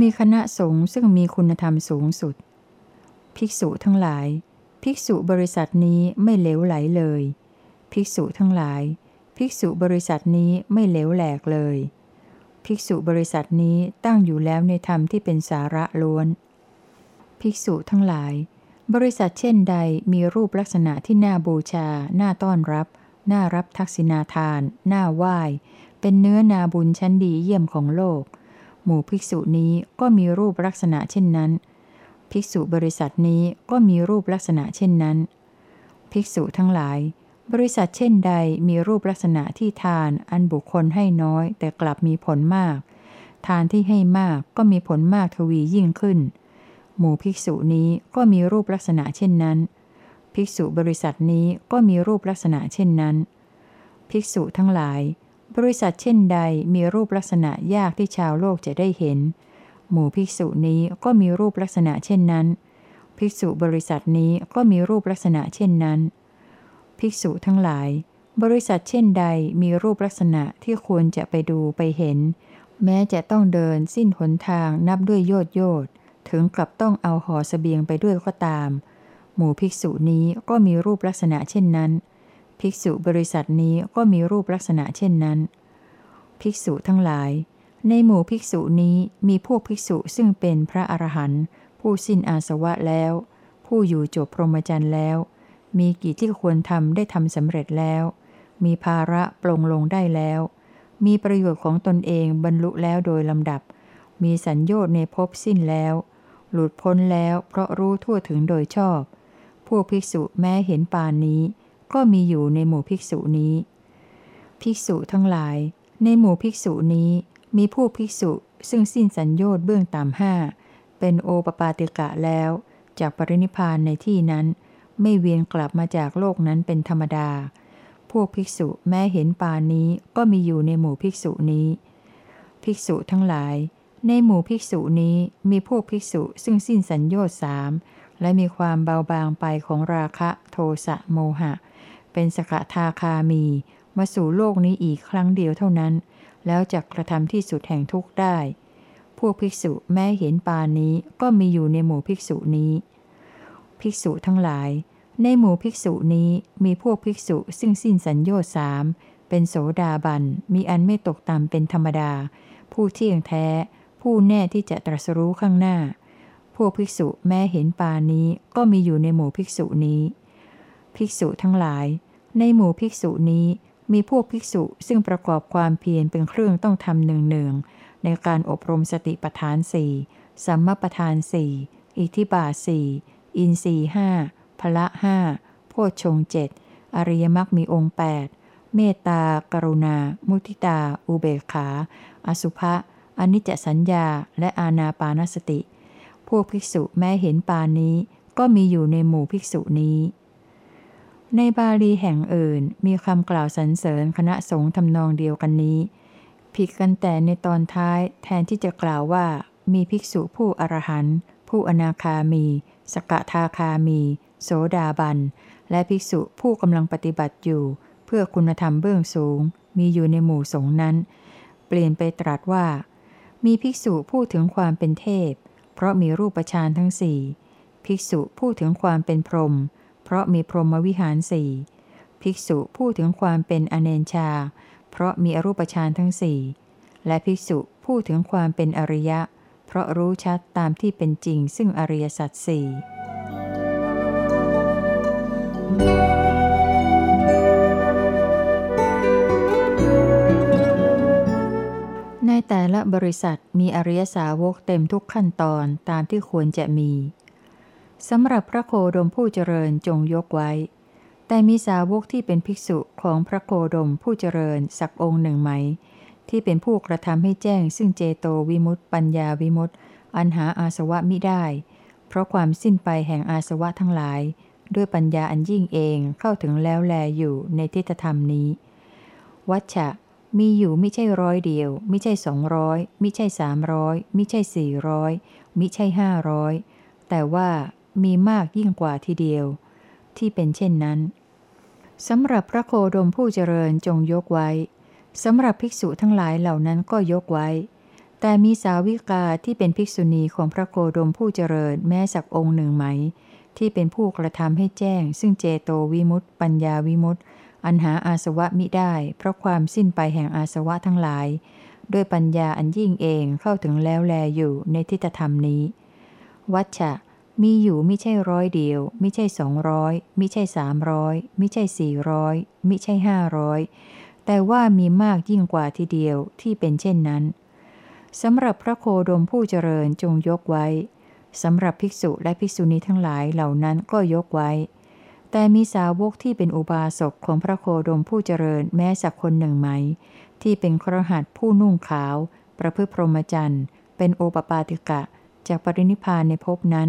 มีคณะสงฆ์ซึ่งมีคุณธรรมสูงสุด ภิกษุทั้งหลาย ภิกษุบริษัทนี้ไม่เลวไหลเลย ภิกษุทั้งหลาย ภิกษุบริษัทนี้ไม่เลวแหลกเลย ภิกษุบริษัทนี้ตั้งอยู่แล้วในธรรมที่เป็นสาระล้วน ภิกษุทั้งหลาย บริษัทเช่นใดมีรูปลักษณะที่น่าบูชา น่าต้อนรับ น่ารับทักษิณาทาน น่าไหว้ เป็นเนื้อนาบุญชั้นดีเยี่ยมของโลก หมู่ภิกษุนี้ก็มีรูปลักษณะเช่นนั้น ภิกษุบริษัทนี้ก็มีรูปลักษณะเช่นนั้น ภิกษุทั้งหลาย บริษัทเช่นใดมีรูปลักษณะที่ทานอันบุคคลให้น้อย แต่กลับมีผลมาก ทานที่ให้มากก็มีผลมากทวียิ่งขึ้น หมู่ภิกษุนี้ก็มีรูปลักษณะเช่นนั้น ภิกษุบริษัทนี้ก็มีรูปลักษณะเช่นนั้น ภิกษุทั้งหลาย บริษัทเช่นใดมีรูปลักษณะยากที่ชาวโลกจะได้เห็น หมู่ภิกษุนี้ก็มีรูปลักษณะเช่นนั้น ภิกษุบริษัทนี้ก็มีรูปลักษณะเช่นนั้น ภิกษุทั้งหลาย บริษัทเช่นใดมีรูปลักษณะที่ควรจะไปดูไปเห็น แม้จะต้องเดินสิ้นหนทางนับด้วยโยดโยดถึงกลับต้องเอาห่อสเสบียงไปด้วยก็ตาม หมู่ภิกษุนี้ก็มีรูปลักษณะเช่นนั้น ภิกษุบริษัทนี้ก็มีรูปลักษณะเช่นนั้น ภิกษุทั้งหลาย ในหมู่ภิกษุนี้มีพวกภิกษุซึ่งเป็นพระอรหันต์ผู้สิ้นอาสวะแล้ว ผู้อยู่จบพรหมจรรย์แล้ว มีกิจที่ควรทำได้ทำสำเร็จแล้ว มีภาระปลงลงได้แล้ว มีประโยชน์ของตนเองบรรลุแล้วโดยลำดับ มีสัญญาณในภพสิ้นแล้ว หลุดพ้นแล้วเพราะรู้ทั่วถึงโดยชอบ พวกภิกษุแม้เห็นปานนี้ ก็มีอยู่ในหมู่ภิกษุนี้ ภิกษุทั้งหลาย ในหมู่ภิกษุนี้มีผู้ภิกษุซึ่งสิ้นสัญญาณเบื้องต่ำห้าเป็นโอปปาติกะแล้ว จากปรินิพานในที่นั้น ไม่เวียนกลับมาจากโลกนั้นเป็นธรรมดา พวกภิกษุแม้เห็นปานนี้ก็มีอยู่ในหมู่ภิกษุนี้ ภิกษุทั้งหลาย ในหมู่ภิกษุนี้มีพวกภิกษุซึ่งสิ้นสัญญาสามและมีความเบาบางไปของราคะ โทสะโมหะ เป็นสกทาคามี มาสู่โลกนี้อีกครั้งเดียวเท่านั้น แล้วจะกระทำที่สุดแห่งทุกข์ได้ พวกภิกษุแม้เห็นปานนี้ก็มีอยู่ในหมู่ภิกษุนี้ ภิกษุทั้งหลาย ในหมู่ภิกษุนี้มีพวกภิกษุซึ่งสิ้นสัญญาสามเป็นโสดาบัน มีอันไม่ตกต่ำเป็นธรรมดา ผู้เที่ยงแท้ ผู้แน่ที่จะตรัสรู้ข้างหน้า พวกภิกษุแม้เห็นปานนี้ก็มีอยู่ในหมู่ภิกษุนี้ ภิกษุทั้งหลาย ในหมู่ภิกษุนี้มีพวกภิกษุซึ่งประกอบความเพียรเป็นเครื่องต้องทำเนืองๆในการอบรมสติปัฏฐานสี่สัมมาปัฏฐานสี่อิทิบาสี่อินสีห้าพละห้าโพชงเจ็ดอริยมรรคมีองค์ 8 เมตตา กรุณา มุทิตา อุเบกขา อสุภะอนิจจสัญญา และอาณาปานสติ พวกภิกษุแม้เห็นปานนี้ ก็มีอยู่ในหมู่ภิกษุนี้ ในบาลีแห่งอื่นมีคำกล่าวสรรเสริญคณะสงฆ์ทำนองเดียวกันนี้ ผิดกันแต่ในตอนท้ายแทนที่จะกล่าวว่า มีภิกษุผู้อรหันต์ผู้อนาคามี สกทาคามี โสดาบัน และภิกษุผู้กำลังปฏิบัติอยู่ เพื่อคุณธรรมเบื้องสูง มีอยู่ในหมู่สงฆ์นั้น เปลี่ยนไปตรัสว่า มีภิกษุพูดถึงความเป็นเทพ เพราะมีรูปฌานทั้งสี่ภิกษุพูดถึงความเป็นพรหม เพราะมีพรหมวิหารสี่ภิกษุพูดถึงความเป็นอเนนชา เพราะมีอรูปฌานทั้งสี่และภิกษุพูดถึงความเป็นอริยะ เพราะรู้ชัดตามที่เป็นจริงซึ่งอริยสัจสี่ในแต่ละบริษัทมีอริยสาวกเต็มทุกขั้นตอนตามที่ควรจะมี สำหรับพระโคดมผู้เจริญจงยกไว้ แต่มีสาวกที่เป็นภิกษุของพระโคดมผู้เจริญสักองค์หนึ่งไหม ที่เป็นผู้กระทำให้แจ้ง ซึ่งเจโตวิมุตติปัญญาวิมุตติอันหาอาสวะมิได้ เพราะความสิ้นไปแห่งอาสวะทั้งหลาย ด้วยปัญญาอันยิ่งเองเข้าถึงแล้วแลอยู่ในทิฏฐธรรมนี้ วัชชะมีอยู่ไม่ใช่ร้อยเดียวไม่ใช่สองร้อยไม่ใช่สามร้อยไม่ใช่สี่ร้อยไมิใช่ห้าร้อยแต่ว่า มีมากยิ่งกว่าทีเดียว ที่เป็นเช่นนั้นสำหรับพระโคดมผู้เจริญจงยกไว้สำหรับภิกษุทั้งหลายเหล่านั้นก็ยกไว้ แต่มีสาวิกาที่เป็นภิกษุณีของพระโคดมผู้เจริญแม้สักองค์หนึ่งไหม ที่เป็นผู้กระทำให้แจ้ง ซึ่งเจโตวิมุตต์ปัญญาวิมุตต์อันหาอาสวะมิได้ เพราะความสิ้นไปแห่งอาสวะทั้งหลาย ด้วยปัญญาอันยิ่งเองเข้าถึงแล้วแลอยู่ในทิฏฐธรรมนี้ วัชชะ มีอยู่ไม่ใช่ร้อยเดียวไม่ใช่สองร้อยไม่ใช่สามร้อยไม่ใช่สี่ร้อยไม่ใช่ห้าร้อยแต่ว่ามีมากยิ่งกว่าทีเดียวที่เป็นเช่นนั้นสำหรับพระโคดมผู้เจริญจงยกไว้สำหรับภิกษุและภิกษุณีทั้งหลายเหล่านั้นก็ยกไว้ แต่มีสาวกที่เป็นอุบาสกของพระโคดมผู้เจริญแม้สักคนหนึ่งไหม ที่เป็นครหัสผู้นุ่งขาว ประพฤติพรหมจรรย์ เป็นโอปปาติกะจากปรินิพานในภพนั้น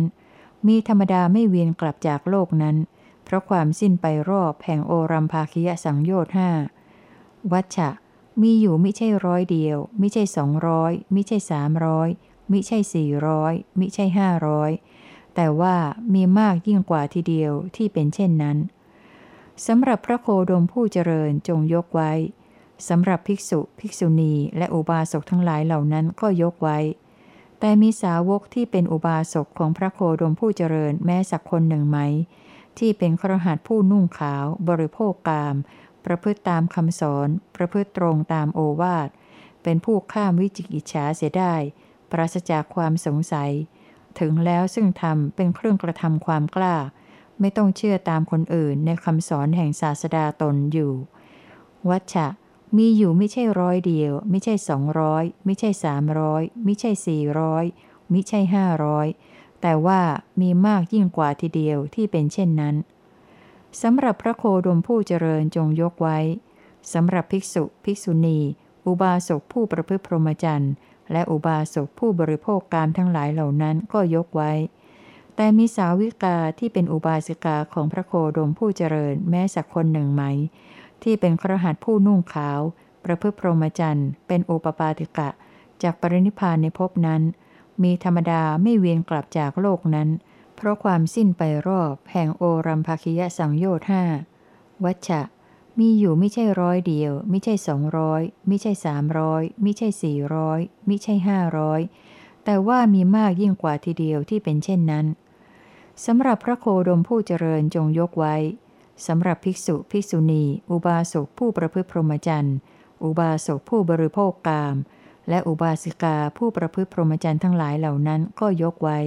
มีธรรมดาไม่เวียนกลับจากโลกนั้น เพราะความสิ้นไปรอบแห่งโอรัมภาคิยสังโยชน์ห้าวัชชะ มีอยู่ไม่ใช่ร้อยเดียวไม่ใช่สองร้อยไม่ใช่สามร้อยมิใช่สี่ร้อยมิใช่ห้าร้อยแต่ว่ามีมากยิ่งกว่าทีเดียวที่เป็นเช่นนั้นสำหรับพระโคดมผู้เจริญจงยกไว้สำหรับภิกษุ ภิกษุณี และอุบาสกทั้งหลายเหล่านั้นก็ยกไว้ แต่มีสาวกที่เป็นอุบาสกของพระโคดมผู้เจริญแม้สักคนหนึ่งไหม ที่เป็นครหัสผู้นุ่งขาว บริโภคกาม ประพฤติตามคำสอน ประพฤติตรงตามโอวาท เป็นผู้ข้ามวิจิกิจฉาเสียได้ ปราศจากความสงสัย ถึงแล้วซึ่งธรรมเป็นเครื่องกระทำความกล้า ไม่ต้องเชื่อตามคนอื่นในคำสอนแห่งศาสดาตนอยู่ วัชชะ มีอยู่ไม่ใช่ร้อยเดียว ไม่ใช่สองร้อยไม่ใช่สามร้อยไม่ใช่สี่ร้อยไมิใช่ห้าร้อยแต่ว่ามีมากยิ่งกว่าทีเดียวที่เป็นเช่นนั้นสำหรับพระโคดมผู้เจริญจงยกไว้สำหรับภิกษุภิกษุณี อุบาสกผู้ประพฤติพรหมจรรย์ และอุบาสกผู้บริโภคกามทั้งหลายเหล่านั้นก็ยกไว้ แต่มีสาวิกาที่เป็นอุบาสิกาของพระโคดมผู้เจริญแม้สักคนหนึ่งไหม ที่เป็นครหัสผู้นุ่งขาว ประพฤติพรหมจรรย์เป็นโอปปาติกะ จากปรินิพานในภพนั้น มีธรรมดาไม่เวียนกลับจากโลกนั้น เพราะความสิ้นไปรอบแห่งโอรัมภคิยสังโยชน์ห้าวัชชะ มีอยู่ไม่ใช่ร้อยเดียว ไม่ใช่สองร้อยไม่ใช่สามร้อยไม่ใช่สี่ร้อยไม่ใช่ห้าร้อยแต่ว่ามีมากยิ่งกว่าทีเดียวที่เป็นเช่นนั้นสำหรับพระโคดมผู้เจริญจงยกไว้ สำหรับภิกษุภิกษุณี อุบาสกผู้ประพฤติพรหมจรรย์ อุบาสกผู้บริโภคกาม และอุบาสิกาผู้ประพฤติพรหมจรรย์ทั้งหลายเหล่านั้นก็ยกไว้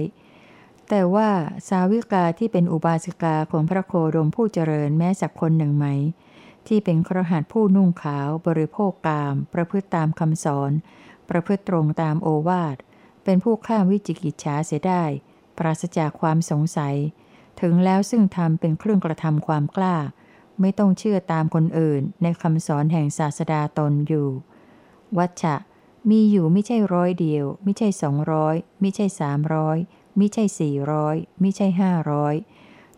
แต่ว่าสาวิกาที่เป็นอุบาสิกาของพระโคดมผู้เจริญแม้สักคนหนึ่งไหม ที่เป็นครหัสผู้นุ่งขาวบริโภคกาม ประพฤติตามคำสอน ประพฤติตรงตามโอวาท เป็นผู้ข้ามวิจิกิจฉาเสียได้ ปราศจากความสงสัย ถึงแล้วซึ่งทำเป็นเครื่องกระทำความกล้า ไม่ต้องเชื่อตามคนอื่นในคำสอนแห่งศาสดาตนอยู่ วัชชะ มีอยู่ไม่ใช่ร้อยเดียว ไม่ใช่สองร้อยไม่ใช่สามร้อยไม่ใช่สี่ร้อยไม่ใช่ห้าร้อย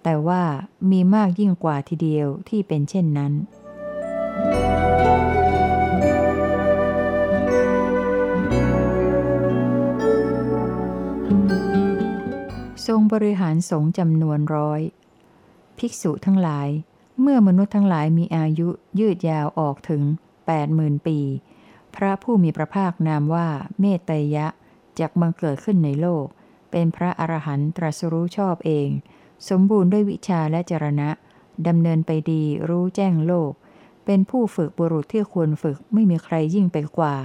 แต่ว่ามีมากยิ่งกว่าทีเดียวที่เป็นเช่นนั้น บริหารสงจำนวนร้อย ภิกษุทั้งหลาย เมื่อมนุษย์ทั้งหลายมีอายุยืดยาวออกถึงแปดหมื่นปี พระผู้มีพระภาคนามว่าเมตยยะจากบังเกิดขึ้นในโลก เป็นพระอรหันตรัสรู้ชอบเอง สมบูรณ์ด้วยวิชาและจรณะดำเนินไปดีรู้แจ้งโลก เป็นผู้ฝึกบุรุษที่ควรฝึกไม่มีใครยิ่งไปกว่า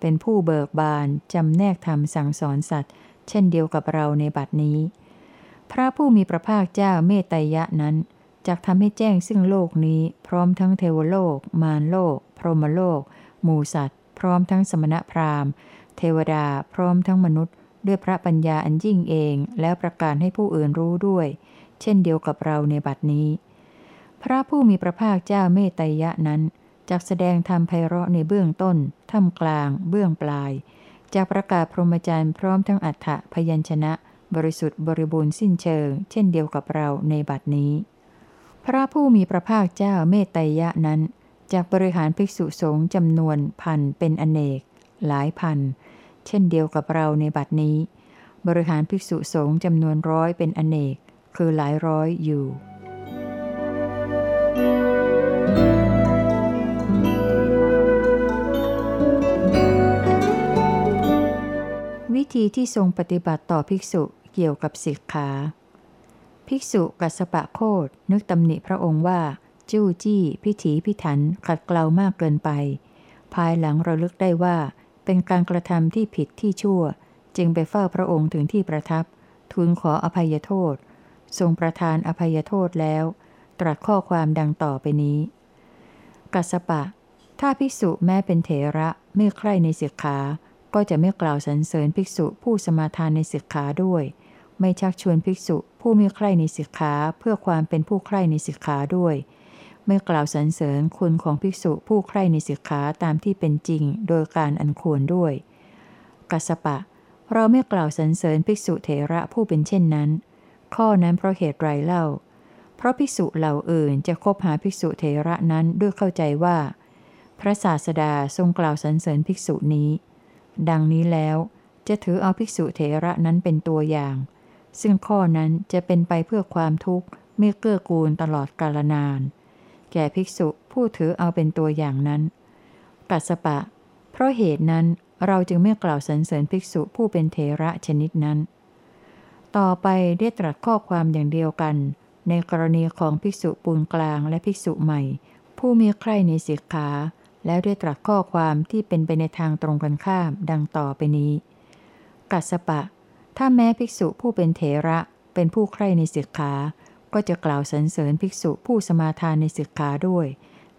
เป็นผู้เบิกบานจำแนกธรรมสั่งสอนสัตว์ เช่นเดียวกับเราในบัดนี้ พระผู้มีพระภาคเจ้าเมตยะนั้นจะทำให้แจ้งซึ่งโลกนี้ พร้อมทั้งเทวโลก มารโลก พรหมโลก หมูสัตว์ พร้อมทั้งสมณพราหมณ์ เทวดาพร้อมทั้งมนุษย์ ด้วยพระปัญญาอันยิ่งเอง แล้วประกาศให้ผู้อื่นรู้ด้วย เช่นเดียวกับเราในบัดนี้ พระผู้มีพระภาคเจ้าเมตยะนั้นจากแสดงธรรมไพเราะในเบื้องต้นท่ามกลาง เบื้องปลายจากประกาศพรหมจรรย์พร้อมทั้งอัฏฐพยัญชนะ บริสุทธิ์บริบูรณ์สิ้นเชิง เช่นเดียวกับเราในบัดนี้ พระผู้มีพระภาคเจ้าเมตยะนั้นจากบริหารภิกษุสงฆ์จำนวนพันเป็นอเนก หลายพัน เช่นเดียวกับเราในบัดนี้ บริหารภิกษุสงฆ์จำนวนร้อยเป็นอเนก คือหลายร้อยอยู่ วิธีที่ทรงปฏิบัติต่อภิกษุเกี่ยวกับสิกขาภิกษุกัสปะโคดนึกตำหนิพระองค์ว่า จู้จี้ พิถีพิถันขัดเกลามากเกินไป ภายหลังระลึกได้ว่า เป็นการกระทำที่ผิดที่ชั่ว จึงไปเฝ้าพระองค์ถึงที่ประทับ ทูลขออภัยโทษ ทรงประทานอภัยโทษแล้ว ตรัสข้อความดังต่อไปนี้กัสปะ ถ้าภิกษุแม้เป็นเถระไม่ใคร่ในสิกขา ก็จะไม่กล่าวสรรเสริญภิกษุผู้สมาทานในสิกขาด้วย ไม่ชักชวนภิกษุผู้มีใคร่ในสิกขาเพื่อความเป็นผู้ใคร่ในสิกขาด้วย ไม่กล่าวสรรเสริญคุณของภิกษุผู้ใคร่ในสิกขาตามที่เป็นจริง โดยการอันควรด้วย กัสปะ เราไม่กล่าวสรรเสริญภิกษุเถระผู้เป็นเช่นนั้น ข้อนั้นเพราะเหตุไรเล่า เพราะภิกษุเหล่าอื่นจะคบหาภิกษุเถระนั้นด้วยเข้าใจว่า พระศาสดาทรงกล่าวสรรเสริญภิกษุนี้ ดังนี้แล้วจะถือเอาภิกษุเถระนั้นเป็นตัวอย่าง ซึ่งข้อนั้นจะเป็นไปเพื่อความทุกข์ไม่เกื้อกูลตลอดกาลนาน แก่ภิกษุผู้ถือเอาเป็นตัวอย่างนั้น กัสปะ เพราะเหตุนั้นเราจึงไม่กล่าวสรรเสริญภิกษุผู้เป็นเถระชนิดนั้น ต่อไปได้ตรัสข้อความอย่างเดียวกัน ในกรณีของภิกษุปูนกลางและภิกษุใหม่ ผู้มีใครในสิกขา แล้วได้ตรัสข้อความที่เป็นไปในทางตรงกันข้ามดังต่อไปนี้ กัสปะ ถ้าแม้ภิกษุผู้เป็นเถระเป็นผู้ใคร่ในศิกขา ก็จะกล่าวสรรเสริญภิกษุผู้สมาทานในศิกขาด้วย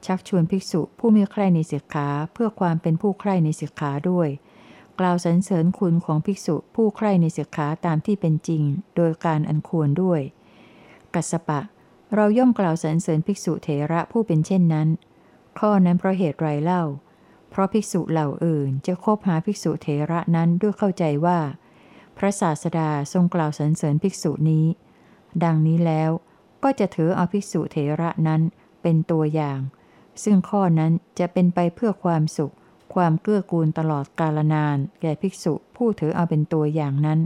ชักชวนภิกษุผู้มีใคร่ในศิกขาเพื่อความเป็นผู้ใคร่ในศิกขาด้วย กล่าวสรรเสริญคุณของภิกษุผู้ใคร่ในศิกขาตามที่เป็นจริง โดยการอันควรด้วย กัสปะ เราย่อมกล่าวสรรเสริญภิกษุเถระผู้เป็นเช่นนั้น ข้อนั้นเพราะเหตุไรเล่า เพราะภิกษุเหล่าอื่นจะคบหาภิกษุเถระนั้นด้วยเข้าใจว่า พระศาสดาทรงกล่าวสรรเสริญภิกษุนี้ ดังนี้แล้วก็จะถือเอาภิกษุเถระนั้นเป็นตัวอย่าง ซึ่งข้อนั้นจะเป็นไปเพื่อความสุข ความเกื้อกูลตลอดกาลนาน แก่ภิกษุผู้ถือเอาเป็นตัวอย่างนั้น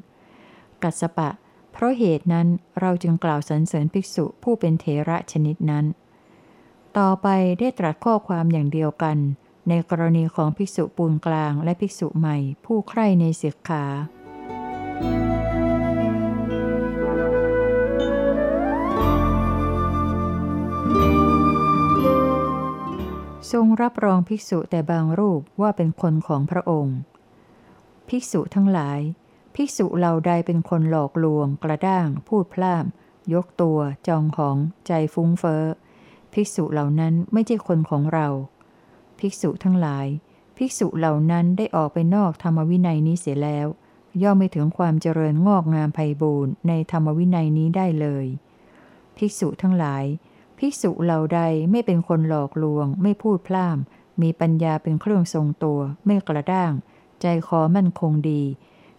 กัสปะ เพราะเหตุนั้นเราจึงกล่าวสรรเสริญภิกษุผู้เป็นเถระชนิดนั้น ต่อไปได้ตรัสข้อความอย่างเดียวกัน ในกรณีของภิกษุปูนกลางและภิกษุใหม่ ผู้ใคร่ในศิกขา ทรงรับรองภิกษุแต่บางรูปว่าเป็นคนของพระองค์ ภิกษุทั้งหลาย ภิกษุเหล่าใดเป็นคนหลอกลวง กระด้าง พูดพล่ามยกตัว จองของ ใจฟุ้งเฟ้อ ภิกษุเหล่านั้นไม่ใช่คนของเรา ภิกษุทั้งหลาย ภิกษุเหล่านั้นได้ออกไปนอกธรรมวินัยนี้เสียแล้ว ย่อมไม่ถึงความเจริญงอกงามไพบูรณ์ในธรรมวินัยนี้ได้เลย ภิกษุทั้งหลาย ภิกษุเหล่าใดไม่เป็นคนหลอกลวง ไม่พูดพล่ามมีปัญญาเป็นเครื่องทรงตัว ไม่กระด้าง ใจคอมั่นคงดี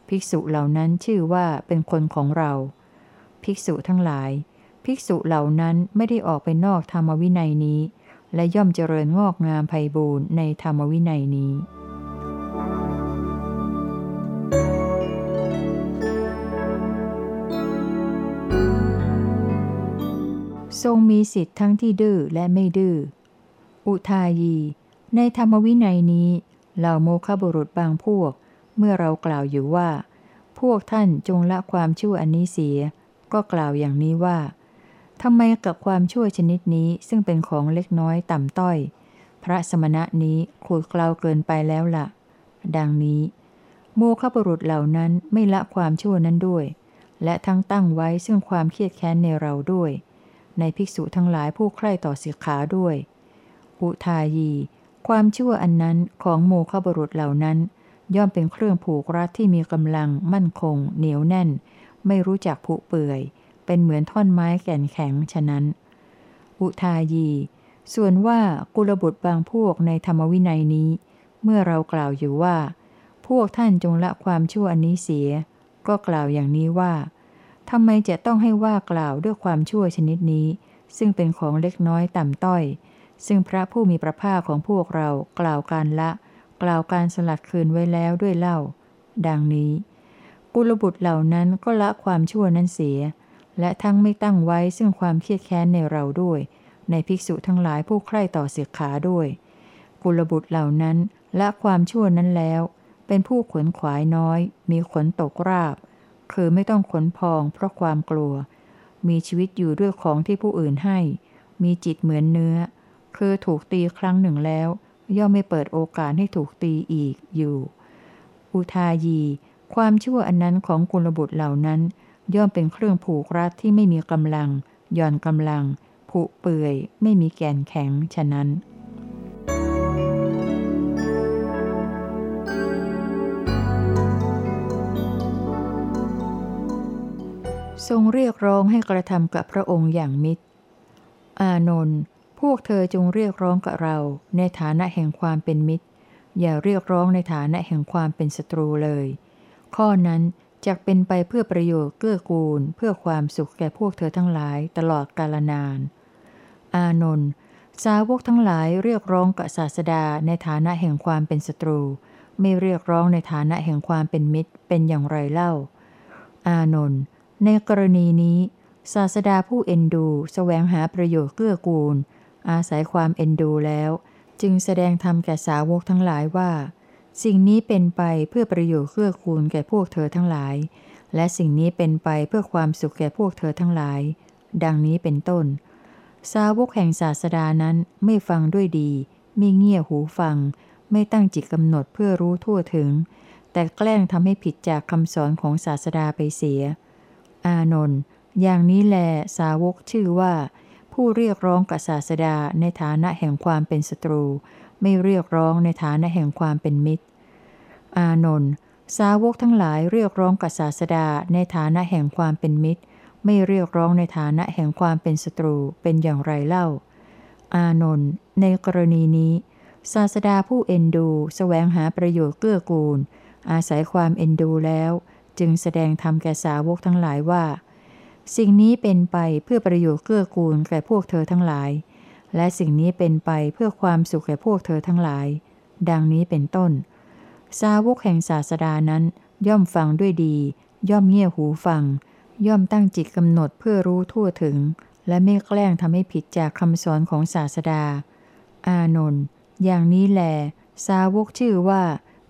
ภิกษุเหล่านั้นชื่อว่าเป็นคนของเรา ภิกษุทั้งหลาย ภิกษุเหล่านั้นไม่ได้ออกไปนอกธรรมวินัยนี้ และย่อมเจริญงอกงามไพบูรณ์ในธรรมวินัยนี้ทรงมีสิทธิ์ทั้งที่ดื้อและไม่ดื้อ อุทายี ในธรรมวินัยนี้ เหล่าโมฆะบุรุษบางพวก เมื่อเรากล่าวอยู่ว่า พวกท่านจงละความชั่วอันนี้เสีย ก็กล่าวอย่างนี้ว่า ทำไมกับความชั่วชนิดนี้ซึ่งเป็นของเล็กน้อยต่ำต้อย พระสมณะนี้ขูดกลาวเกินไปแล้วละ่ะ ดังนี้ โมฆะบุรุษเหล่านั้นไม่ละความชั่วนั้นด้วย และทั้งตั้งไว้ซึ่งความเครียดแค้นในเราด้วย ในภิกษุทั้งหลายผู้ใคร่ต่อสิกขาด้วย อุทายี ความชั่วอันนั้นของโมฆะบุรุษเหล่านั้น ย่อมเป็นเครื่องผูกรัดที่มีกำลังมั่นคง เหนียวแน่น ไม่รู้จักผุเปื่อย เป็นเหมือนท่อนไม้แก่นแข็งฉะนั้น อุทายี ส่วนว่ากุลบุตรบางพวกในธรรมวินัยนี้ เมื่อเรากล่าวอยู่ว่า พวกท่านจงละความชั่วอันนี้เสีย ก็กล่าวอย่างนี้ว่าทำไมจะต้องให้ว่ากล่าวด้วยความชั่วชนิดนี้ ซึ่งเป็นของเล็กน้อยต่ำต้อย ซึ่งพระผู้มีพระภาคของพวกเรากล่าวการละ กล่าวการสลัดคืนไว้แล้วด้วยเล่า ดังนี้ กุลบุตรเหล่านั้นก็ละความชั่วนั้นเสีย และทั้งไม่ตั้งไว้ซึ่งความเครียดแค้นในเราด้วย ในภิกษุทั้งหลายผู้ใคร่ต่อเสียขาด้วย กุลบุตรเหล่านั้นละความชั่วนั้นแล้ว เป็นผู้ขนขวายน้อย มีขนตกราบ คือไม่ต้องขนพองเพราะความกลัว มีชีวิตอยู่ด้วยของที่ผู้อื่นให้ มีจิตเหมือนเนื้อ คือถูกตีครั้งหนึ่งแล้ว ย่อมไม่เปิดโอกาสให้ถูกตีอีกอยู่ อุทายี ความชั่วอันนั้นของกุลบุตรเหล่านั้น ย่อมเป็นเครื่องผูกรัดที่ไม่มีกำลังย่อนกำลัง ผุเปื่อย ไม่มีแกนแข็ง ฉะนั้น ทรงเรียกร้องให้กระทำกับพระองค์อย่างมิตร อานนท์ พวกเธอจงเรียกร้องกับเรา ในฐานะแห่งความเป็นมิตร อย่าเรียกร้องในฐานะแห่งความเป็นศัตรูเลย ข้อนั้น จะเป็นไปเพื่อประโยชน์เกื้อกูล เพื่อความสุขแก่พวกเธอทั้งหลายตลอดกาลนาน อานนท์สาวกทั้งหลายเรียกร้องกับศาสดาในฐานะแห่งความเป็นศัตรู ไม่เรียกร้องในฐานะแห่งความเป็นมิตรเป็นอย่างไรเล่า อานนท์ในกรณีนี้ ศาสดาผู้เอ็นดูสแสวงหาประโยชน์เกื้อกูล อาศัยความเอ็นดูแล้ว จึงแสดงธรรมแก่สาวกทั้งหลายว่า สิ่งนี้เป็นไปเพื่อประโยชน์เกื้อกูลแก่พวกเธอทั้งหลาย และสิ่งนี้เป็นไปเพื่อความสุขแก่พวกเธอทั้งหลาย ดังนี้เป็นต้น สาวกแห่งศาสดานั้นไม่ฟังด้วยดี ไม่เงี่ยหูฟัง ไม่ตั้งจิตกำหนดเพื่อรู้ทั่วถึง แต่แกล้งทำให้ผิดจากคำสอนของศาสดาไปเสีย อานนท์อย่างนี้แลสาวกชื่อว่า ผู้เรียกร้องกับศาสดาในฐานะแห่งความเป็นศัตรู ไม่เรียกร้องในฐานะแห่งความเป็นมิตร อานนท์สาวกทั้งหลายเรียกร้องกับศาสดาในฐานะแห่งความเป็นมิตร ไม่เรียกร้องในฐานะแห่งความเป็นศัตรูเป็นอย่างไรเล่า อานนท์ในกรณีนี้ ศาสดาผู้เอ็นดูสแสวงหาประโยชน์เกื้อกูล อาศัยความเอ็นดูแล้ว จึงแสดงธรรมแก่สาวกทั้งหลายว่า สิ่งนี้เป็นไปเพื่อประโยชน์เกื้อกูลแก่พวกเธอทั้งหลาย และสิ่งนี้เป็นไปเพื่อความสุขแก่พวกเธอทั้งหลาย ดังนี้เป็นต้น สาวกแห่งศาสดานั้น ย่อมฟังด้วยดี ย่อมเงี่ยหูฟัง ย่อมตั้งจิตกำหนดเพื่อรู้ทั่วถึง และไม่แกล้งทำให้ผิดจากคำสอนของศาสดา อานนท์อย่างนี้แหลสาวกชื่อว่า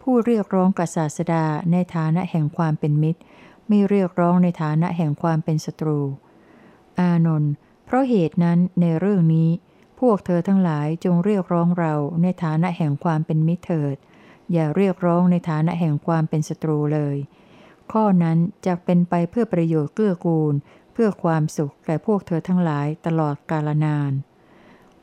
ผู้เรียกร้องกับศาสดาในฐานะแห่งความเป็นมิตร ไม่เรียกร้องในฐานะแห่งความเป็นศัตรู อานนท์เพราะเหตุนั้นในเรื่องนี้ พวกเธอทั้งหลายจงเรียกร้องเราในฐานะแห่งความเป็นมิตรเถิด อย่าเรียกร้องในฐานะแห่งความเป็นศัตรูเลย ข้อนั้นจะเป็นไปเพื่อประโยชน์เกื้อกูล เพื่อความสุขแก่พวกเธอทั้งหลายตลอดกาลนาน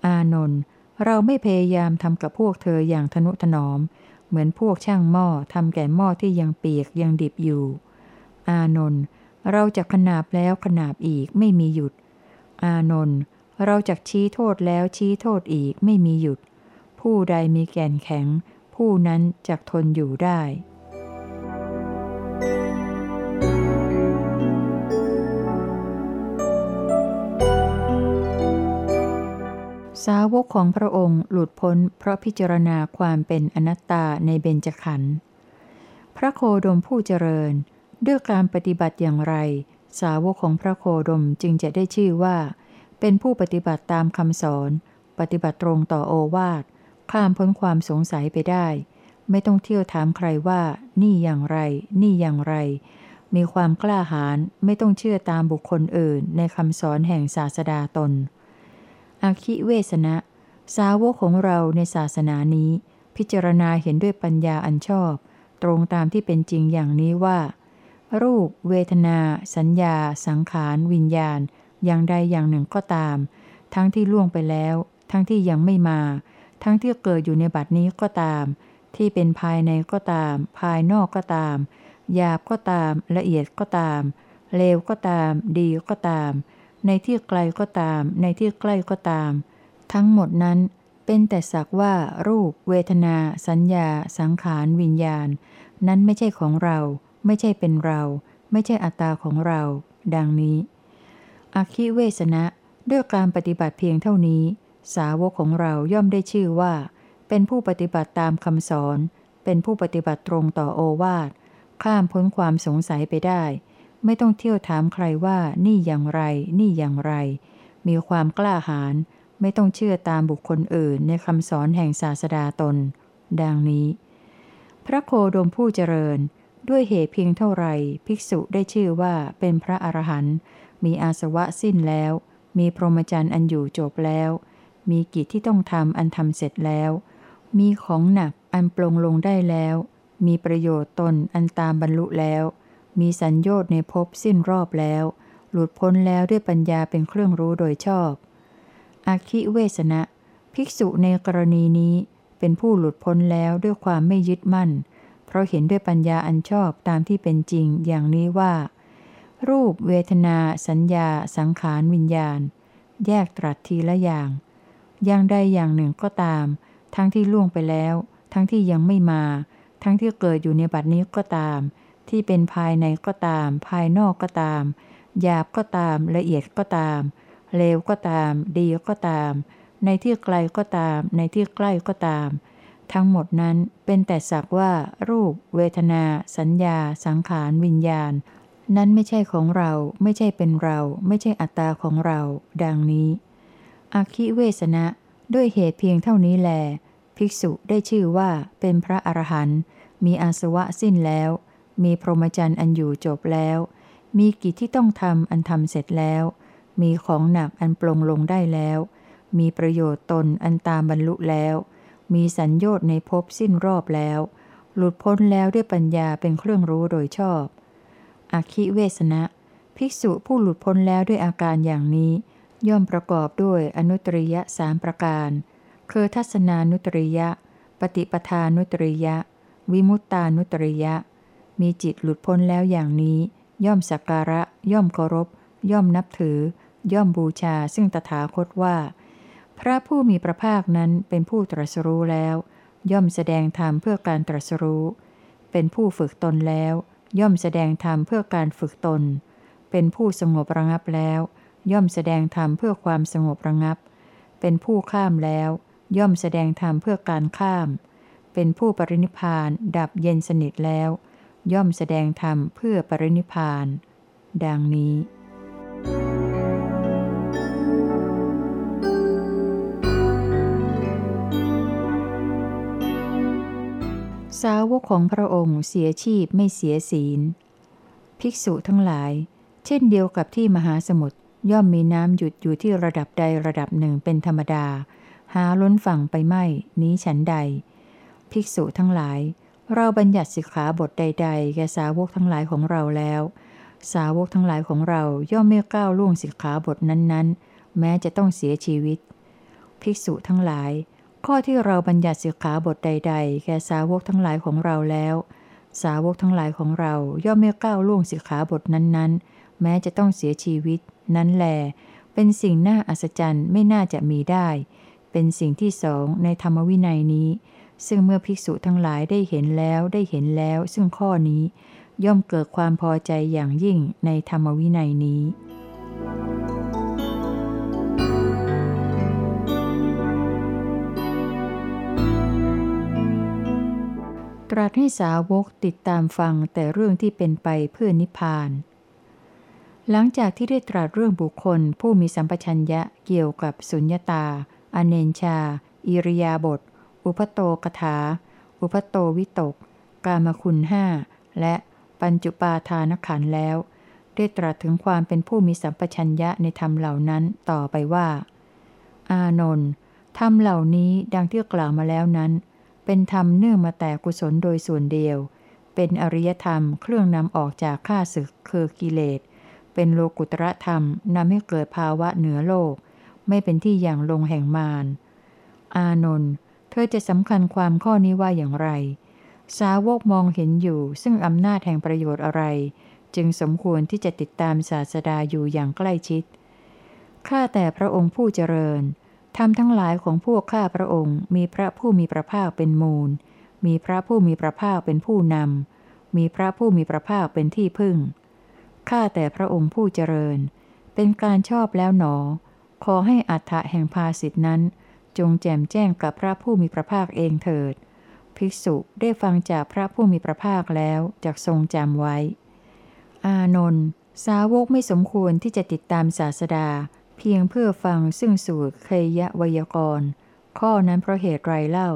อานนท์เราไม่พยายามทำกับพวกเธออย่างทนุถนอม เหมือนพวกช่างหม้อทำแก่หม้อที่ยังเปียกยังดิบอยู่ อานนท์เราจะขนาบแล้วขนาบอีกไม่มีหยุด อานนท์ เราจะชี้โทษแล้วชี้โทษอีกไม่มีหยุด ผู้ใดมีแก่นแข็ง ผู้นั้นจะทนอยู่ได้สาวกของพระองค์หลุดพ้นเพราะพิจารณาความเป็นอนัตตาในเบญจขันธ์ พระโคดมผู้เจริญ ด้วยการปฏิบัติอย่างไร สาวกของพระโคดมจึงจะได้ชื่อว่า เป็นผู้ปฏิบัติตามคำสอน ปฏิบัติตรงต่อโอวาท ข้ามพ้นความสงสัยไปได้ ไม่ต้องเที่ยวถามใครว่า นี่อย่างไร นี่อย่างไร มีความกล้าหาญไม่ต้องเชื่อตามบุคคลอื่น ในคำสอนแห่งศาสดาตน อาคิเวสนะ สาวกของเราในศาสนานี้ พิจารณาเห็นด้วยปัญญาอันชอบ ตรงตามที่เป็นจริงอย่างนี้ว่า รูป เวทนา สัญญา สังขาร วิญญาณ อย่างใดอย่างหนึ่งก็ตาม ทั้งที่ล่วงไปแล้ว ทั้งที่ยังไม่มา ทั้งที่เกิดอยู่ในบัดนี้ก็ตาม ที่เป็นภายในก็ตาม ภายนอกก็ตาม หยาบก็ตาม ละเอียดก็ตาม เลวก็ตาม ดีก็ตาม ในที่ไกลก็ตาม ในที่ใกล้ก็ตาม ทั้งหมดนั้นเป็นแต่สักว่ารูป เวทนา สัญญา สังขาร วิญญาณ นั้นไม่ใช่ของเรา ไม่ใช่เป็นเรา ไม่ใช่อัตตาของเรา ดังนี้ อคิเวสนะ ด้วยการปฏิบัติเพียงเท่านี้ สาวกของเราย่อมได้ชื่อว่า เป็นผู้ปฏิบัติตามคำสอน เป็นผู้ปฏิบัติตรงต่อโอวาท ข้ามพ้นความสงสัยไปได้ ไม่ต้องเที่ยวถามใครว่านี่อย่างไร นี่อย่างไร มีความกล้าหาญไม่ต้องเชื่อตามบุคคลอื่นในคำสอนแห่งศาสดาตน ดังนี้ พระโคดมผู้เจริญ ด้วยเหตุเพียงเท่าไร ภิกษุได้ชื่อว่าเป็นพระอรหันต์ มีอาสวะสิ้นแล้ว มีพรหมจรรย์อันอยู่จบแล้ว มีกิจที่ต้องทำอันทำเสร็จแล้ว มีของหนักอันปลงลงได้แล้ว มีประโยชน์ตนอันตามบรรลุแล้ว มีสัญญต์ในภพสิ้นรอบแล้ว หลุดพ้นแล้วด้วยปัญญาเป็นเครื่องรู้โดยชอบอาคิเวสนะ ภิกษุในกรณีนี้เป็นผู้หลุดพ้นแล้วด้วยความไม่ยึดมั่น เพราะเห็นด้วยปัญญาอันชอบตามที่เป็นจริงอย่างนี้ว่า รูปเวทนาสัญญา สังขารวิญญาณ แยกตรัสทีละอย่าง อย่างใดอย่างหนึ่งก็ตาม ทั้งที่ล่วงไปแล้ว ทั้งที่ยังไม่มา ทั้งที่เกิดอยู่ในบัดนี้ก็ตาม ที่เป็นภายในก็ตาม ภายนอกก็ตาม หยาบก็ตามละเอียดก็ตาม เลวก็ตาม ดีก็ตาม ในที่ไกลก็ตาม ในที่ใกล้ก็ตาม ทั้งหมดนั้นเป็นแต่สักว่า รูป เวทนา สัญญา สังขารวิญญาณ นั้นไม่ใช่ของเรา ไม่ใช่เป็นเรา ไม่ใช่อัตตาของเรา ดังนี้อาคิเวสนะ ด้วยเหตุเพียงเท่านี้แล ภิกษุได้ชื่อว่าเป็นพระอรหันต์มีอาสวะสิ้นแล้ว มีพรหมจรรย์อันอยู่จบแล้ว มีกิจที่ต้องทำอันทำเสร็จแล้ว มีของหนักอันปลงลงได้แล้ว มีประโยชน์ตนอันตามบรรลุแล้ว มีสัญญต์ในภพสิ้นรอบแล้ว หลุดพ้นแล้วด้วยปัญญาเป็นเครื่องรู้โดยชอบ อาคิเวสนะ ภิกษุผู้หลุดพ้นแล้วด้วยอาการอย่างนี้ ย่อมประกอบด้วยอนุตริยะสามประการ คือทัศนานุตริยะ ปฏิปทานุตริยะ วิมุตตานุตริยะ มีจิตหลุดพ้นแล้วอย่างนี้ ย่อมสักการะ ย่อมเคารพ ย่อมนับถือ ย่อมบูชาซึ่งตถาคตว่า พระผู้มีพระภาคนั้นเป็นผู้ตรัสรู้แล้ว ย่อมแสดงธรรมเพื่อการตรัสรู้ เป็นผู้ฝึกตนแล้ว ย่อมแสดงธรรมเพื่อการฝึกตน เป็นผู้สงบระงับแล้ว ย่อมแสดงธรรมเพื่อความสงบระงับ เป็นผู้ข้ามแล้ว ย่อมแสดงธรรมเพื่อการข้าม เป็นผู้ปรินิพานดับเย็นสนิทแล้ว ย่อมแสดงธรรมเพื่อปรินิพาน ดังนี้ สาวกของพระองค์เสียชีพไม่เสียศีล ภิกษุทั้งหลาย เช่นเดียวกับที่มหาสมุทรย่อมมีน้ำหยุดอยู่ที่ระดับใดระดับหนึ่งเป็นธรรมดา หาล้นฝั่งไปไม่ นี้ฉันใด ภิกษุทั้งหลาย เราบัญญัติสิกขาบทใด ๆ แก่สาวกทั้งหลายของเราแล้ว สาวกทั้งหลายของเราย่อมไม่ก้าวล่วงสิกขาบทนั้นๆ แม้จะต้องเสียชีวิต ภิกษุทั้งหลาย ข้อที่เราบัญญัติสิกขาบทใด ๆ แก่สาวกทั้งหลายของเราแล้ว สาวกทั้งหลายของเราย่อมไม่ก้าวล่วงสิกขาบทนั้นๆ แม้จะต้องเสียชีวิต นั้นแล เป็นสิ่งน่าอัศจรรย์ไม่น่าจะมีได้ เป็นสิ่งที่สองในธรรมวินัยนี้ ซึ่งเมื่อภิกษุทั้งหลายได้เห็นแล้วได้เห็นแล้ว ซึ่งข้อนี้ ย่อมเกิดความพอใจอย่างยิ่งในธรรมวินัยนี้ รัสให้สาวกติดตามฟังแต่เรื่องที่เป็นไปเพื่อนิพพาน หลังจากที่ได้ตรัสเรื่องบุคคล ผู้มีสัมปชัญญะเกี่ยวกับสุญญาตา อเนนชา อิริยาบถ อุปโตกถา อุปโตวิตก กามคุณห้า และปัญจุปาทานขันแล้ว ได้ตรัสถึงความเป็นผู้มีสัมปชัญญะในธรรมเหล่านั้นต่อไปว่า อานนท์ธรรมเหล่านี้ดังที่กล่าวมาแล้วนั้น เป็นธรรมเนื่องมาแต่กุศลโดยส่วนเดียว เป็นอริยธรรมเครื่องนำออกจากข้าศึกคือกิเลส เป็นโลกุตระธรรมนำให้เกิดภาวะเหนือโลก ไม่เป็นที่อย่างลงแห่งมาร อานนท์เธอจะสำคัญความข้อนี้ว่าอย่างไร สาวกมองเห็นอยู่ซึ่งอำนาจแห่งประโยชน์อะไร จึงสมควรที่จะติดตามศาสดาอยู่อย่างใกล้ชิด ข้าแต่พระองค์ผู้เจริญ ธรรมทั้งหลายของพวกข้าพระองค์ มีพระผู้มีพระภาคเป็นมูล มีพระผู้มีพระภาคเป็นผู้นำ มีพระผู้มีพระภาคเป็นที่พึ่ง ข้าแต่พระองค์ผู้เจริญ เป็นการชอบแล้วหนอ ขอให้อัฏฐะแห่งภาสิทธินั้น จงแจมแจ้งกับพระผู้มีพระภาคเองเถิด ภิกษุได้ฟังจากพระผู้มีพระภาคแล้วจากทรงจำไว้ อานนท์สาวกไม่สมควรที่จะติดตามศาสดา เพียงเพื่อฟังซึ่งสูตรเคยะวยากร ข้อนั้นเพราะเหตุไรเล่า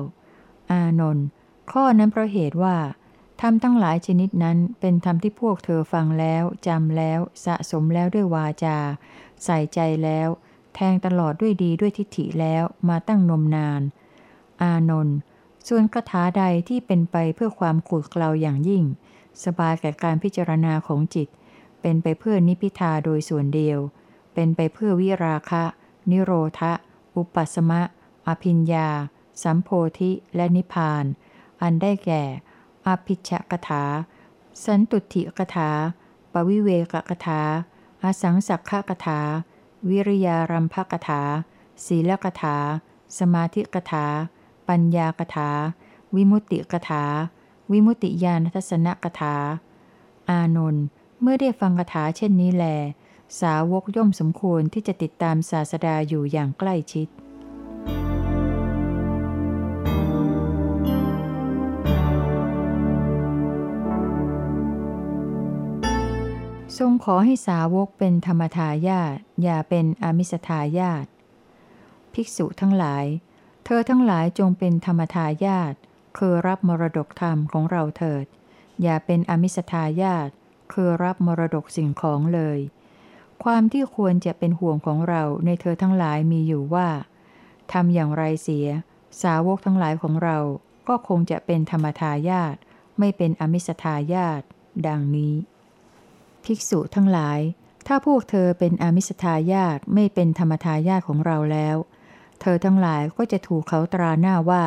อานนท์ข้อนั้นเพราะเหตุว่าธรรมทั้งหลายชนิดนั้นเป็นธรรมที่พวกเธอฟังแล้วจำแล้ว สะสมแล้วด้วยวาจา ใส่ใจแล้ว แทงตลอดด้วยดีด้วยทิฏฐิแล้วมาตั้งนมนาน อานนท์ส่วนคาถาใดที่เป็นไปเพื่อความขูดเกลาอย่างยิ่ง สบายแก่การพิจารณาของจิต เป็นไปเพื่อนิพิทาโดยส่วนเดียว เป็นไปเพื่อวิราคะ นิโรธะ อุปัสมะ อภิญญา สัมโพธิและนิพาน อันได้แก่ อภิชกถา สันตุติกถา ปวิเวกกถา อสังสักขกถา วิริยารัมภกถา ศีลกถา สมาธิกถา ปัญญากถา วิมุตติกถา วิมุตติญาณทัศนกถา อานนท์ เมื่อได้ฟังคาถาเช่นนี้แล สาวกย่อมสมควรที่จะติดตามศาสดาอยู่อย่างใกล้ชิด ทรงขอให้สาวกเป็นธรรมทายาทอย่าเป็นอมิสทายาทภิกษุทั้งหลาย เธอทั้งหลายจงเป็นธรรมทายาทคือรับมรดกธรรมของเราเถิด อย่าเป็นอมิสทายาทคือรับมรดกสิ่งของเลย ความที่ควรจะเป็นห่วงของเราในเธอทั้งหลายมีอยู่ว่าทำอย่างไรเสีย สาวกทั้งหลายของเราก็คงจะเป็นธรรมทายาทไม่เป็นอมิสทายาทดังนี้ ภิกษุทั้งหลาย ถ้าพวกเธอเป็นอมิสทายาทไม่เป็นธรรมทายาทของเราแล้ว เธอทั้งหลายก็จะถูกเขาตราหน้าว่า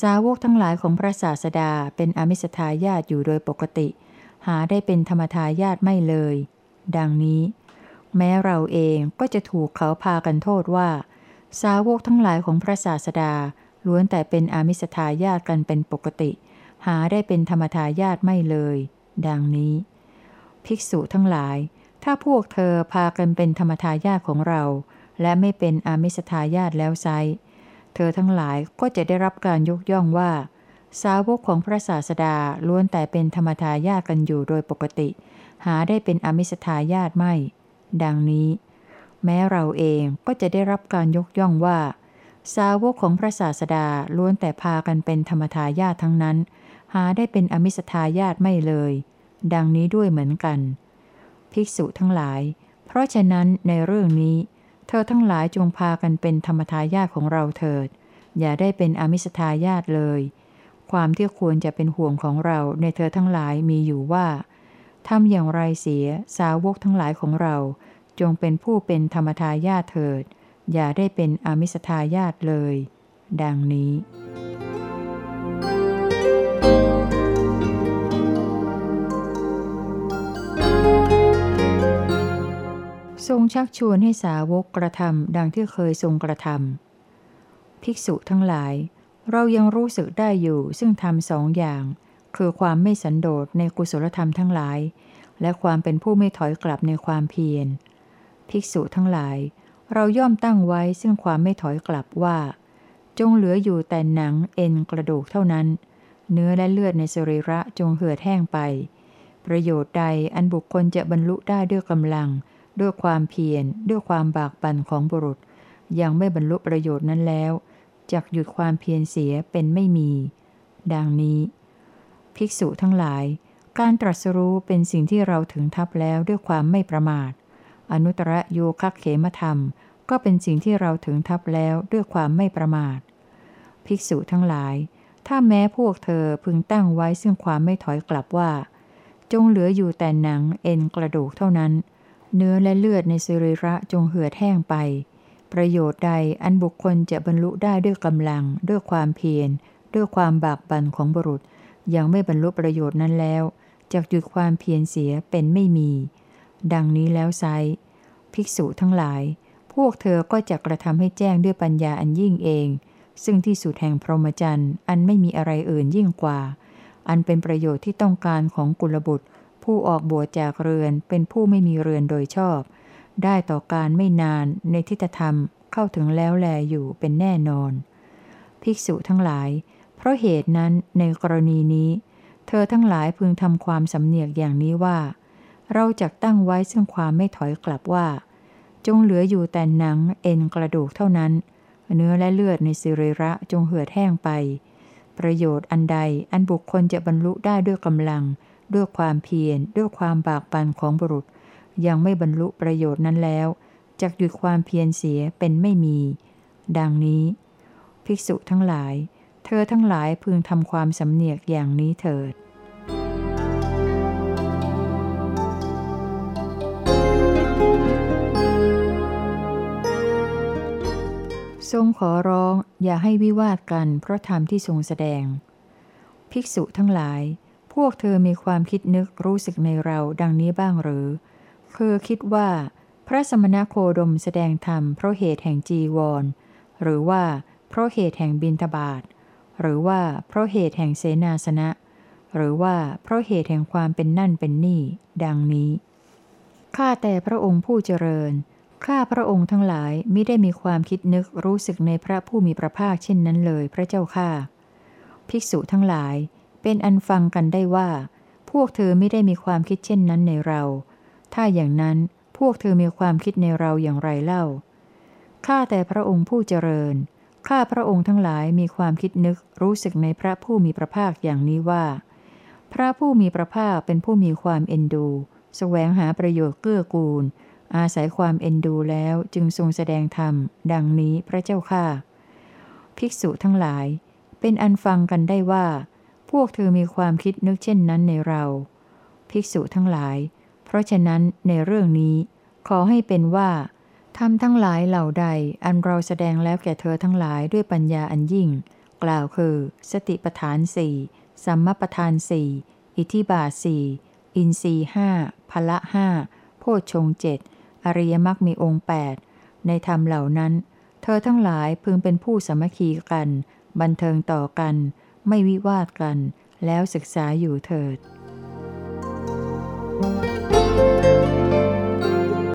สาวกทั้งหลายของพระศาสดาเป็นอมิสทายาทอยู่โดยปกติ หาได้เป็นธรรมทายาทไม่เลย ดังนี้ แม้เราเองก็จะถูกเขาพากันโทษว่า สาวกทั้งหลายของพระศาสดา ล้วนแต่เป็นอามิสทายาทกันเป็นปกติ หาได้เป็นธรรมทายาทไม่เลย ดังนี้ ภิกษุทั้งหลาย ถ้าพวกเธอพากันเป็นธรรมทายาทของเรา และไม่เป็นอามิสทายาทแล้วไซเธอทั้งหลายก็จะได้รับการยกย่องว่า สาวกของพระศาสดาล้วนแต่เป็นธรรมทายาทกันอยู่โดยปกติ หาได้เป็นอมิสทายาทไม่ ดังนี้ แม้เราเองก็จะได้รับการยกย่องว่า สาวกของพระศาสดาล้วนแต่พากันเป็นธรรมทายาททั้งนั้น หาได้เป็นอมิสทายาทไม่เลย ดังนี้ด้วยเหมือนกัน ภิกษุทั้งหลาย เพราะฉะนั้นในเรื่องนี้ เธอทั้งหลายจงพากันเป็นธรรมทายาทของเราเถิด อย่าได้เป็นอมิสทายาทเลย ความที่ควรจะเป็นห่วงของเราในเธอทั้งหลายมีอยู่ว่า ทำอย่างไรเสียสาวกทั้งหลายของเรา จงเป็นผู้เป็นธรรมทายาทเถิด อย่าได้เป็นอมิสทายาทเลย ดังนี้ทรงชักชวนให้สาวกกระทำดังที่เคยทรงกระทำภิกษุทั้งหลาย เรายังรู้สึกได้อยู่ซึ่งทำสองอย่าง คือความไม่สันโดษในกุศลธรรมทั้งหลาย และความเป็นผู้ไม่ถอยกลับในความเพียร ภิกษุทั้งหลาย เราย่อมตั้งไว้ซึ่งความไม่ถอยกลับว่า จงเหลืออยู่แต่หนังเอ็นกระดูกเท่านั้น เนื้อและเลือดในสรีระจงเหือดแห้งไป ประโยชน์ใดอันบุคคลจะบรรลุได้ด้วยกำลัง ด้วยความเพียร ด้วยความบากบั่นของบุรุษ ยังไม่บรรลุประโยชน์นั้นแล้วจักหยุดความเพียรเสียเป็นไม่มี ดังนี้ ภิกษุทั้งหลาย การตรัสรู้เป็นสิ่งที่เราถึงทับแล้วด้วยความไม่ประมาท อนุตตรโยคะเขมธรรม ก็เป็นสิ่งที่เราถึงทับแล้วด้วยความไม่ประมาท ภิกษุทั้งหลาย ถ้าแม้พวกเธอพึงตั้งไว้ซึ่งความไม่ถอยกลับว่า จงเหลืออยู่แต่หนังเอ็นกระดูกเท่านั้น เนื้อและเลือดในสรีระจงเหือดแห้งไป ประโยชน์ใดอันบุคคลจะบรรลุได้ด้วยกำลัง ด้วยความเพียร ด้วยความบากบั่นของบุรุษ ยังไม่บรรลุประโยชน์นั้นแล้วจกหยุดความเพียรเสียเป็นไม่มี ดังนี้แล้วไซภิกษุทั้งหลาย พวกเธอก็จะกระทำให้แจ้งด้วยปัญญาอันยิ่งเอง ซึ่งที่สุดแห่งพรหมจรรย์อันไม่มีอะไรอื่นยิ่งกว่า อันเป็นประโยชน์ที่ต้องการของกุลบุตร ผู้ออกบวชจากเรือนเป็นผู้ไม่มีเรือนโดยชอบ ได้ต่อการไม่นานในทิฏฐธรรมเข้าถึงแล้วแลอยู่เป็นแน่นอน ภิกษุทั้งหลาย เพราะเหตุนั้นในกรณีนี้ เธอทั้งหลายพึงทำความสำเนียกอย่างนี้ว่า เราจะตั้งไว้ซึ่งความไม่ถอยกลับว่า จงเหลืออยู่แต่หนังเอ็นกระดูกเท่านั้น เนื้อและเลือดในสิริระจงเหือดแห้งไป ประโยชน์อันใดอันบุคคลจะบรรลุได้ด้วยกำลัง ด้วยความเพียรด้วยความบากบั่นของบุรุษ ยังไม่บรรลุประโยชน์นั้นแล้วจักหยุดความเพียรเสียเป็นไม่มี ดังนี้ ภิกษุทั้งหลาย อทั้งหลายพึงทำความสำเนียกอย่างนี้เถิดทรงขอร้องอย่าให้วิวาทกันเพราะธรรมที่ทรงแสดง ภิกษุทั้งหลาย พวกเธอมีความคิดนึกรู้สึกในเราดังนี้บ้างหรือ คือคิดว่า พระสมณโคดมแสดงธรรมเพราะเหตุแห่งจีวร หรือว่าเพราะเหตุแห่งบินทบาท หรือว่าเพราะเหตุแห่งเสนาสนะ หรือว่าเพราะเหตุแห่งความเป็นนั่นเป็นนี่ ดังนี้ ข้าแต่พระองค์ผู้เจริญ ข้าพระองค์ทั้งหลายไม่ได้มีความคิดนึกรู้สึกในพระผู้มีพระภาคเช่นนั้นเลยพระเจ้าข้า ภิกษุทั้งหลาย เป็นอันฟังกันได้ว่า พวกเธอไม่ได้มีความคิดเช่นนั้นในเรา ถ้าอย่างนั้นพวกเธอมีความคิดในเราอย่างไรเล่า ข้าแต่พระองค์ผู้เจริญ ข้าพระองค์ทั้งหลายมีความคิดนึกรู้สึกในพระผู้มีพระภาคอย่างนี้ว่า พระผู้มีพระภาคเป็นผู้มีความเอ็นดูสแสวงหาประโยชน์เกื้อกูล อาศัยความเอ็นดูแล้วจึงทรงแสดงธรรม ดังนี้พระเจ้าข้าภิกษุทั้งหลาย เป็นอันฟังกันได้ว่า พวกเธอมีความคิดนึกเช่นนั้นในเรา ภิกษุทั้งหลาย เพราะฉะนั้นในเรื่องนี้ขอให้เป็นว่า ทำทั้งหลายเหล่าใด อันเราแสดงแล้วแก่เธอทั้งหลายด้วยปัญญาอันยิ่ง กล่าวคือ สติปทานสี่สัมมปทานสี่อิทิบาสี่อินรีห้าพละห้าโพชฌงเจ็ดอริยมรรคมีองค์ 8 ในธรรมเหล่านั้น เธอทั้งหลายพึงเป็นผู้สมัคคีกัน บันเทิงต่อกัน ไม่วิวาทกัน แล้วศึกษาอยู่เถิด